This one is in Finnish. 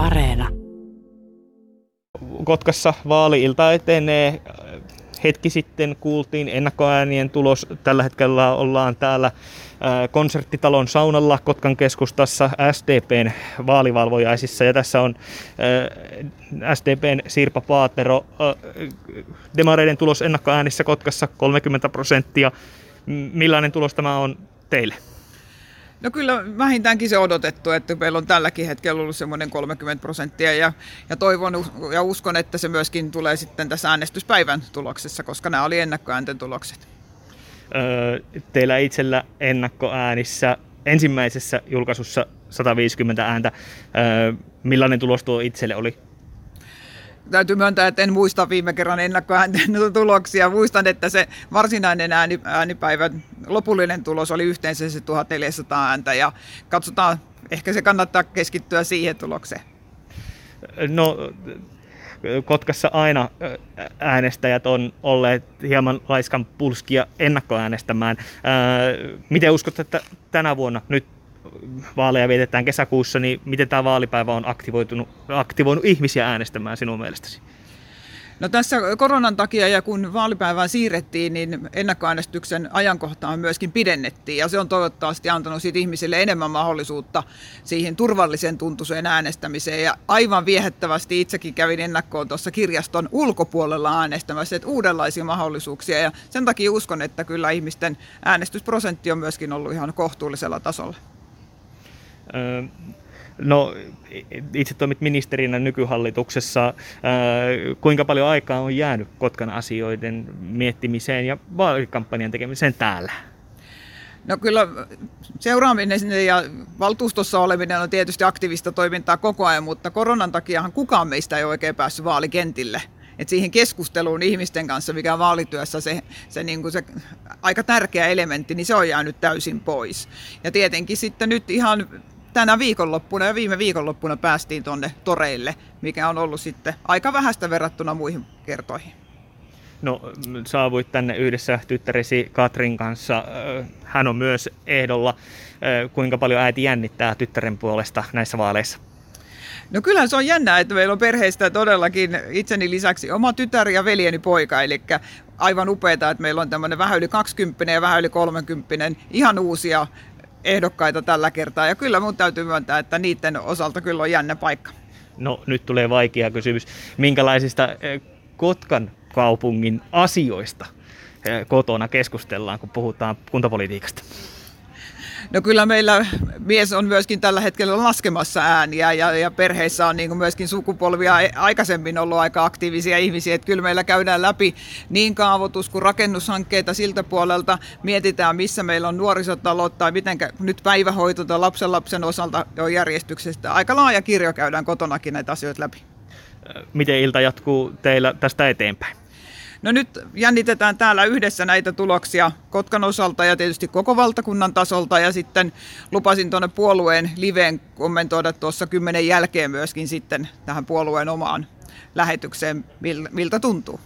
Areena. Kotkassa vaali-ilta etenee. Hetki sitten kuultiin ennakkoäänien tulos. Tällä hetkellä ollaan täällä konserttitalon saunalla Kotkan keskustassa SDPn vaalivalvojaisissa. Ja tässä on SDPn Sirpa Paatero. Demareiden tulos ennakkoäänissä Kotkassa 30 prosenttia. Millainen tulos tämä on teille? No kyllä vähintäänkin se odotettu, että meillä on tälläkin hetkellä ollut semmoinen 30 prosenttia ja, ja toivon ja uskon, että se myöskin tulee sitten tässä äänestyspäivän tuloksessa, koska nämä oli ennakkoäänten tulokset. Öö, teillä itsellä ennakkoäänissä ensimmäisessä julkaisussa 150 ääntä. Öö, millainen tulos tuo itselle oli? täytyy myöntää, että en muista viime kerran ennakkoäänten tuloksia. Muistan, että se varsinainen ääni, äänipäivän lopullinen tulos oli yhteensä se 1400 ääntä ja katsotaan, ehkä se kannattaa keskittyä siihen tulokseen. No, Kotkassa aina äänestäjät on olleet hieman laiskan pulskia ennakkoäänestämään. Miten uskot, että tänä vuonna nyt vaaleja vietetään kesäkuussa, niin miten tämä vaalipäivä on aktivoitunut, aktivoinut ihmisiä äänestämään sinun mielestäsi? No tässä koronan takia ja kun vaalipäivää siirrettiin, niin ennakkoäänestyksen ajankohtaa myöskin pidennettiin. Ja se on toivottavasti antanut siitä ihmisille enemmän mahdollisuutta siihen turvallisen tuntuiseen äänestämiseen. Ja aivan viehättävästi itsekin kävin ennakkoon tuossa kirjaston ulkopuolella äänestämässä, että uudenlaisia mahdollisuuksia. Ja sen takia uskon, että kyllä ihmisten äänestysprosentti on myöskin ollut ihan kohtuullisella tasolla. No, itse toimit ministerinä nykyhallituksessa. Kuinka paljon aikaa on jäänyt Kotkan asioiden miettimiseen ja vaalikampanjan tekemiseen täällä? No kyllä seuraaminen ja valtuustossa oleminen on tietysti aktiivista toimintaa koko ajan, mutta koronan takiahan kukaan meistä ei oikein päässyt vaalikentille. Et siihen keskusteluun ihmisten kanssa, mikä on vaalityössä se, se, niin kuin se aika tärkeä elementti, niin se on jäänyt täysin pois. Ja tietenkin sitten nyt ihan tänä viikonloppuna ja viime viikonloppuna päästiin tuonne toreille, mikä on ollut sitten aika vähäistä verrattuna muihin kertoihin. No, saavuit tänne yhdessä tyttäresi Katrin kanssa. Hän on myös ehdolla. Kuinka paljon äiti jännittää tyttären puolesta näissä vaaleissa? No kyllä se on jännää, että meillä on perheistä todellakin itseni lisäksi oma tytär ja veljeni poika, eli aivan upeaa, että meillä on tämmöinen vähän yli 20 ja vähän yli 30 ihan uusia ehdokkaita tällä kertaa. Ja kyllä mun täytyy myöntää, että niiden osalta kyllä on jännä paikka. No nyt tulee vaikea kysymys. Minkälaisista eh, Kotkan kaupungin asioista eh, kotona keskustellaan, kun puhutaan kuntapolitiikasta? No kyllä meillä mies on myöskin tällä hetkellä laskemassa ääniä ja, ja perheissä on niin myöskin sukupolvia aikaisemmin ollut aika aktiivisia ihmisiä. Että kyllä meillä käydään läpi niin kaavoitus kuin rakennushankkeita siltä puolelta. Mietitään, missä meillä on nuorisotalot tai miten nyt päivähoito tai lapsen lapsen osalta on järjestyksestä. Aika laaja kirjo käydään kotonakin näitä asioita läpi. Miten ilta jatkuu teillä tästä eteenpäin? No nyt jännitetään täällä yhdessä näitä tuloksia Kotkan osalta ja tietysti koko valtakunnan tasolta ja sitten lupasin tuonne puolueen liveen kommentoida tuossa kymmenen jälkeen myöskin sitten tähän puolueen omaan lähetykseen, miltä tuntuu.